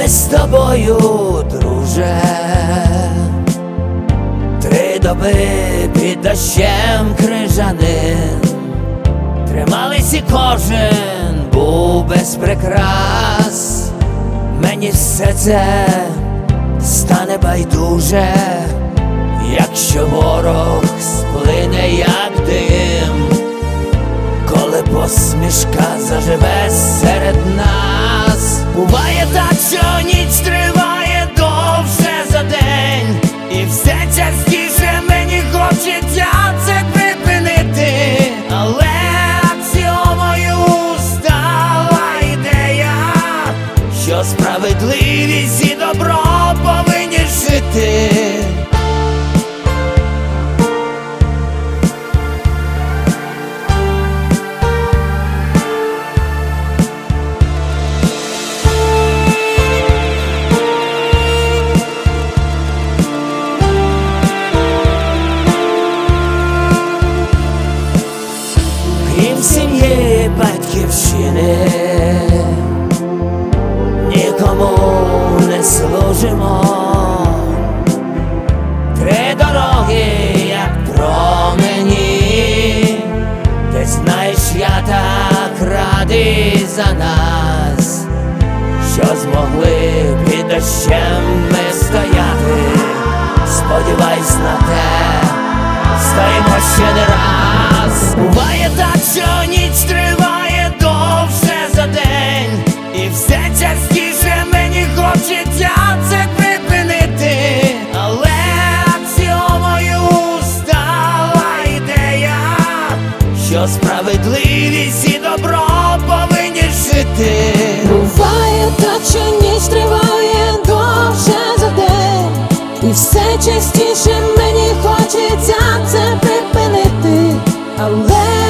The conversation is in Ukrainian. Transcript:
ми з тобою, друже, три доби під дощем крижанин, тримались і кожен був без прикрас, мені все це стане байдуже, якщо ворог сплине, як дим сім'ї батьківщини, нікому не служимо. Три дороги, як промені, ти знаєш, я так радий за нас, що змогли під дощем ми стояти. Справедливість і добро повинні жити. Буває так, що ніч триває довше за день, і все частіше мені хочеться це припинити, але